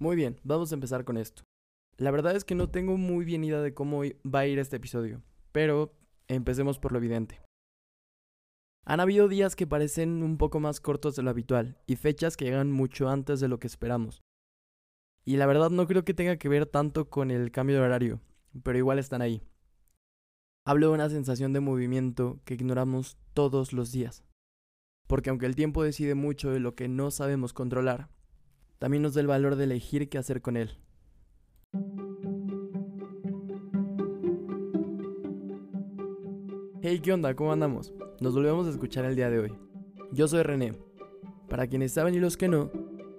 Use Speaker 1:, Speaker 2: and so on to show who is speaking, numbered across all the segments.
Speaker 1: Muy bien, vamos a empezar con esto. La verdad es que no tengo muy bien idea de cómo va a ir este episodio, pero empecemos por lo evidente. Han habido días que parecen un poco más cortos de lo habitual y fechas que llegan mucho antes de lo que esperamos. Y la verdad no creo que tenga que ver tanto con el cambio de horario, pero igual están ahí. Hablo de una sensación de movimiento que ignoramos todos los días. Porque aunque el tiempo decide mucho de lo que no sabemos controlar, también nos da el valor de elegir qué hacer con él. Hey, ¿qué onda? ¿Cómo andamos? Nos volvemos a escuchar el día de hoy. Yo soy René. Para quienes saben y los que no,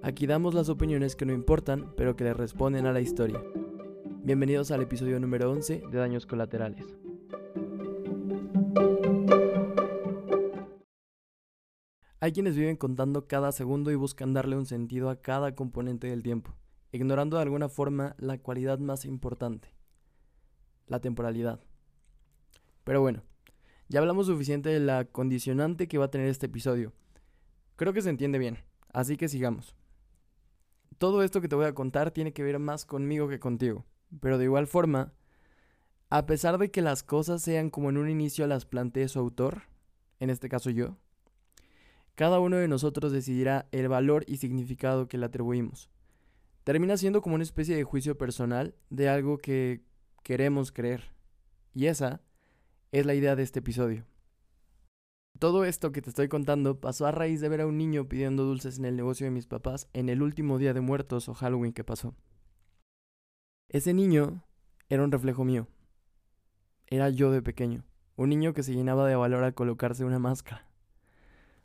Speaker 1: aquí damos las opiniones que no importan, pero que le responden a la historia. Bienvenidos al episodio número 11 de Daños Colaterales. Quienes viven contando cada segundo y buscan darle un sentido a cada componente del tiempo, ignorando de alguna forma la cualidad más importante, la temporalidad. Pero bueno, ya hablamos suficiente de la condicionante que va a tener este episodio. Creo que se entiende bien, así que sigamos. Todo esto que te voy a contar tiene que ver más conmigo que contigo, pero de igual forma, a pesar de que las cosas sean como en un inicio las plantee su autor, en este caso yo, cada uno de nosotros decidirá el valor y significado que le atribuimos. Termina siendo como una especie de juicio personal de algo que queremos creer. Y esa es la idea de este episodio. Todo esto que te estoy contando pasó a raíz de ver a un niño pidiendo dulces en el negocio de mis papás en el último día de muertos o Halloween que pasó. Ese niño era un reflejo mío. Era yo de pequeño, un niño que se llenaba de valor al colocarse una máscara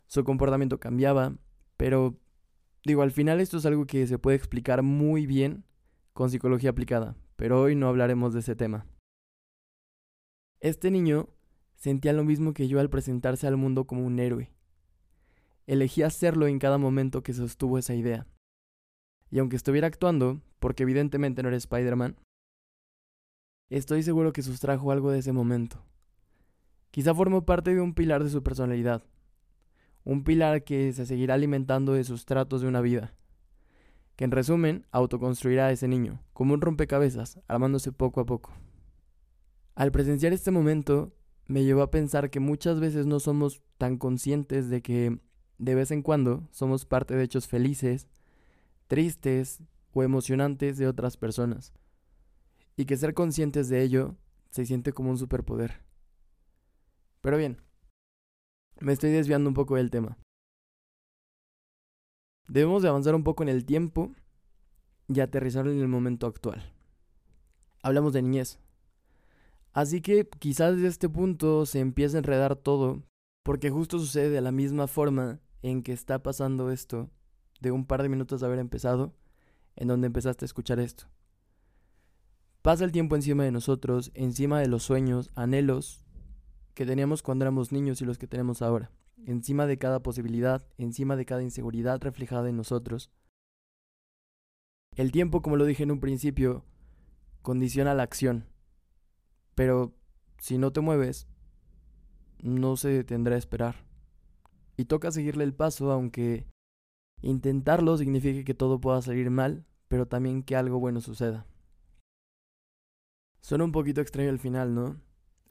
Speaker 1: su comportamiento cambiaba, pero digo, al final esto es algo que se puede explicar muy bien con psicología aplicada, pero hoy no hablaremos de ese tema. Este niño sentía lo mismo que yo al presentarse al mundo como un héroe. Elegía hacerlo en cada momento que sostuvo esa idea. Y aunque estuviera actuando, porque evidentemente no era Spider-Man, estoy seguro que sustrajo algo de ese momento. Quizá formó parte de un pilar de su personalidad, un pilar que se seguirá alimentando de sus tratos de una vida, que en resumen autoconstruirá a ese niño, como un rompecabezas, armándose poco a poco. Al presenciar este momento, me llevó a pensar que muchas veces no somos tan conscientes de que de vez en cuando somos parte de hechos felices, tristes o emocionantes de otras personas, y que ser conscientes de ello se siente como un superpoder. Pero bien, me estoy desviando un poco del tema. Debemos de avanzar un poco en el tiempo y aterrizar en el momento actual. Hablamos de niñez. Así que quizás desde este punto se empieza a enredar todo, porque justo sucede de la misma forma en que está pasando esto, de un par de minutos de haber empezado, en donde empezaste a escuchar esto. Pasa el tiempo encima de nosotros, encima de los sueños, anhelos que teníamos cuando éramos niños y los que tenemos ahora, encima de cada posibilidad, encima de cada inseguridad reflejada en nosotros. El tiempo, como lo dije en un principio, condiciona la acción, pero si no te mueves, no se detendrá a esperar. Y toca seguirle el paso, aunque intentarlo signifique que todo pueda salir mal, pero también que algo bueno suceda. Suena un poquito extraño el final, ¿no?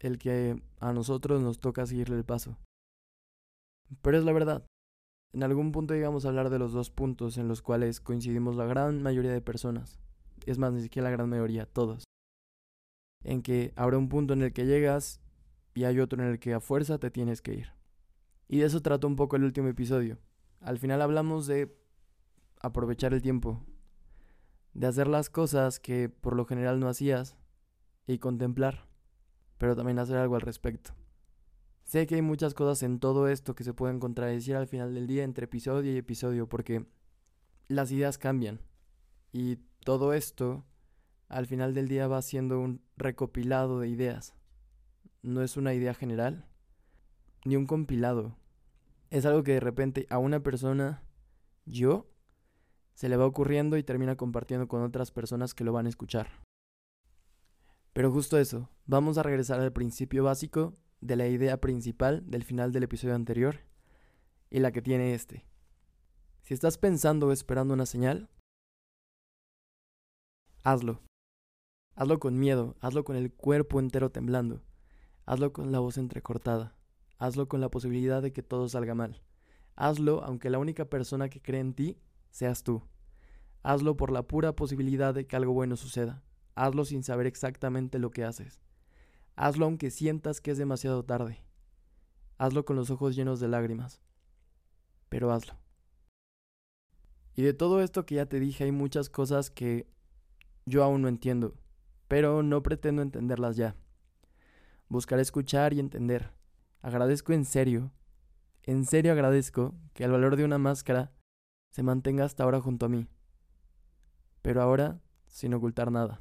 Speaker 1: El que a nosotros nos toca seguirle el paso. Pero es la verdad. En algún punto llegamos a hablar de los dos puntos en los cuales coincidimos la gran mayoría de personas. Es más, ni siquiera la gran mayoría, todos. En que habrá un punto en el que llegas y hay otro en el que a fuerza te tienes que ir. Y de eso trató un poco el último episodio. Al final hablamos de aprovechar el tiempo, de hacer las cosas que por lo general no hacías y contemplar pero también hacer algo al respecto. Sé que hay muchas cosas en todo esto que se pueden contradecir al final del día entre episodio y episodio porque las ideas cambian y todo esto al final del día va siendo un recopilado de ideas. No es una idea general ni un compilado. Es algo que de repente a una persona, yo, se le va ocurriendo y termina compartiendo con otras personas que lo van a escuchar. Pero justo eso, vamos a regresar al principio básico de la idea principal del final del episodio anterior y la que tiene este. Si estás pensando o esperando una señal, Hazlo. Hazlo con miedo, hazlo con el cuerpo entero temblando, hazlo con la voz entrecortada, hazlo con la posibilidad de que todo salga mal. Hazlo aunque la única persona que cree en ti seas tú. Hazlo por la pura posibilidad de que algo bueno suceda. Hazlo sin saber exactamente lo que haces. Hazlo aunque sientas que es demasiado tarde. Hazlo con los ojos llenos de lágrimas. Pero hazlo. Y de todo esto que ya te dije hay muchas cosas que yo aún no entiendo pero no pretendo entenderlas ya. Buscaré escuchar y entender. Agradezco en serio, en serio agradezco que el valor de una máscara se mantenga hasta ahora junto a mí, pero ahora sin ocultar nada.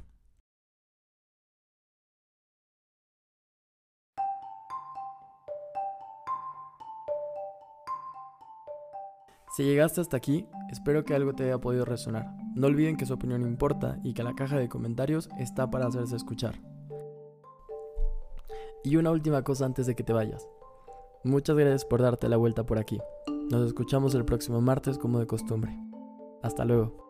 Speaker 1: Si llegaste hasta aquí, espero que algo te haya podido resonar. No olviden que su opinión importa y que la caja de comentarios está para hacerse escuchar. Y una última cosa antes de que te vayas. Muchas gracias por darte la vuelta por aquí. Nos escuchamos el próximo martes como de costumbre. Hasta luego.